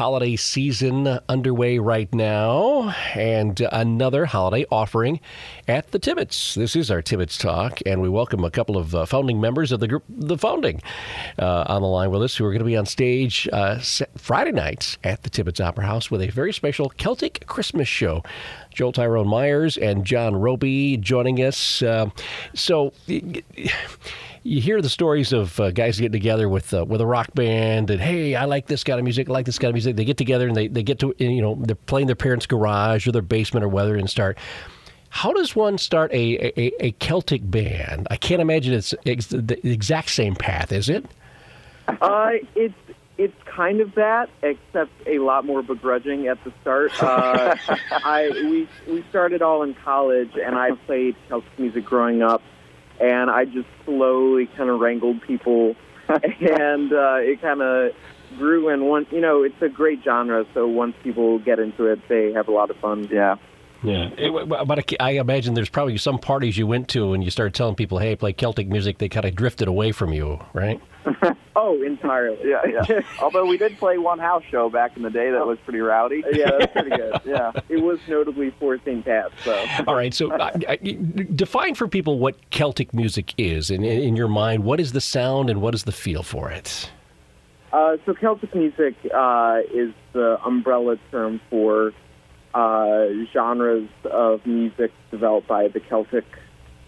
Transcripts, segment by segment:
holiday season underway right now, and another holiday offering at the Tibbetts. This is our Tibbetts Talk, and we welcome a couple of uh, founding members of the group, The Founding, uh, on the line with us who are going to be on stage uh, Friday nights at the Tibbetts Opera House with a very special Celtic Christmas show. Joel Tyrone Myers and John Roby joining us. Uh, so you hear the stories of uh, guys getting together with uh, with a rock band and hey, I like this kind of music, I like this kind of music. They get together and they, they get to you know they're playing their parents' garage or their basement or whether and start. How does one start a, a, a Celtic band? I can't imagine it's ex- the exact same path, is it? Uh, it's it's kind of that, except a lot more begrudging at the start. Uh, I we we started all in college, and I played Celtic music growing up and I just slowly kind of wrangled people, and uh, it kind of grew. And once you know, it's a great genre, so once people get into it, they have a lot of fun. Yeah. Yeah, it, but I imagine there's probably some parties you went to and you started telling people, "Hey, play Celtic music." They kind of drifted away from you, right? oh, entirely. Yeah, yeah. Although we did play one house show back in the day that was pretty rowdy. yeah, that's pretty good. Yeah, it was notably for St. Pat's. So, all right. So, uh, define for people what Celtic music is, in, in your mind. What is the sound and what is the feel for it? Uh, so, Celtic music uh, is the umbrella term for uh, genres of music developed by the Celtic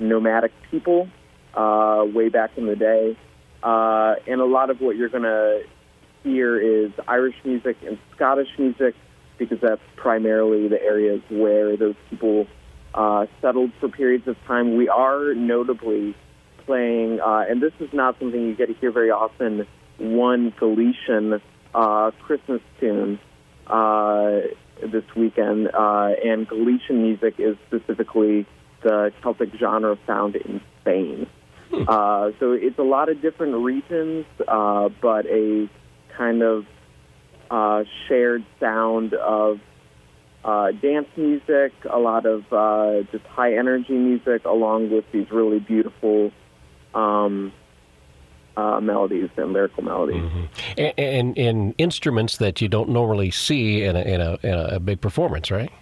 nomadic people uh, way back in the day. Uh, and a lot of what you're going to hear is Irish music and Scottish music because that's primarily the areas where those people uh, settled for periods of time. We are notably playing, uh, and this is not something you get to hear very often, one Galician uh, Christmas tune uh, this weekend. Uh, and Galician music is specifically the Celtic genre found in Spain. Hmm. Uh, so it's a lot of different regions, uh, but a kind of uh, shared sound of uh, dance music, a lot of uh, just high energy music, along with these really beautiful um, uh, melodies and lyrical melodies. Mm-hmm. And, and, and, instruments that you don't normally see in a, in a, in a big performance, right?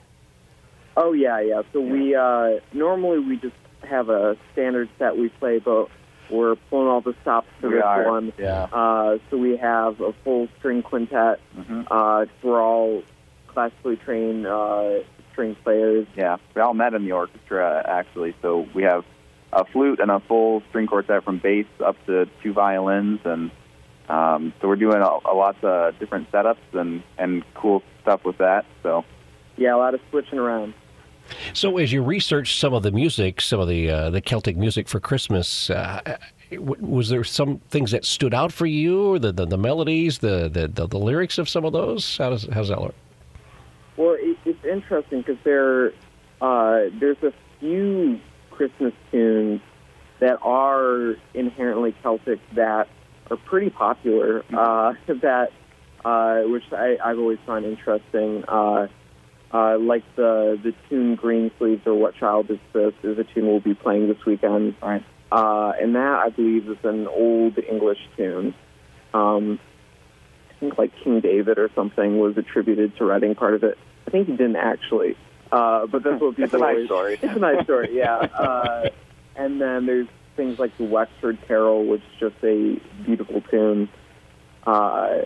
Oh yeah, yeah. So we uh, normally we just have a standard set we play, but we're pulling all the stops for we this are. one. Yeah. Uh, so we have a full string quintet. Mm-hmm. Uh, we're all classically trained uh, string players. Yeah, we all met in the orchestra actually. So we have a flute and a full string quartet from bass up to two violins, and um, so we're doing a, a lot of different setups and and cool stuff with that. So yeah, a lot of switching around. So, as you researched some of the music, some of the uh, the Celtic music for Christmas, uh, was there some things that stood out for you, the, the, the melodies, the, the, the the lyrics of some of those? How does how's that look? Well, it, it's interesting because there uh, there's a few Christmas tunes that are inherently Celtic that are pretty popular. Uh, that uh, which I, I've always found interesting. Uh, like the the tune "Green Sleeves" or "What Child Is This" is a tune we'll be playing this weekend. Right. Uh, and that I believe is an old English tune. Um, I think like King David or something was attributed to writing part of it. I think he didn't actually, uh, but that's what people. it's a nice story. It's a nice story, yeah. Uh, and then there's things like the Wexford Carol, which is just a beautiful tune. Uh,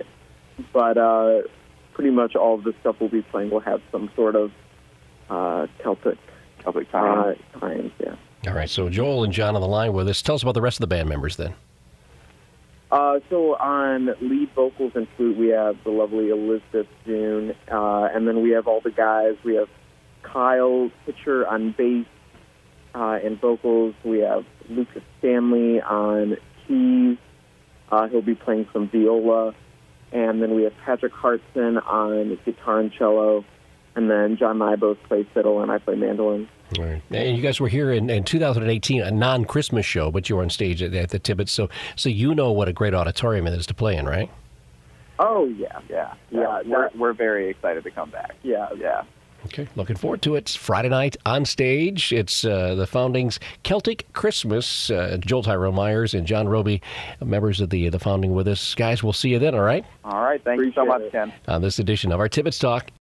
but uh, pretty much all of the stuff we'll be playing will have some sort of uh, Celtic Celtic tie uh, yeah. All right, so Joel and John on the line with us. Tell us about the rest of the band members then. Uh, so on lead vocals and flute, we have the lovely Elizabeth June, uh, and then we have all the guys. We have Kyle Pitcher on bass uh, and vocals. We have Lucas Stanley on keys. Uh, he'll be playing some viola. And then we have Patrick Hartson on guitar and cello. And then John and I both play fiddle, and I play mandolin. Right. And you guys were here in, in 2018, a non-Christmas show, but you were on stage at, at the Tibbetts, so so you know what a great auditorium it is to play in, right? Oh yeah, yeah, yeah. We're we're very excited to come back. Yeah, yeah. Okay, looking forward to it. It's Friday night on stage. It's uh, the Founding's Celtic Christmas. Uh, Joel Tyrone Myers and John Roby, members of the the Founding, with us. Guys, we'll see you then. All right. All right. Thank you so Appreciate much, it. Ken. On this edition of our Tibbetts Talk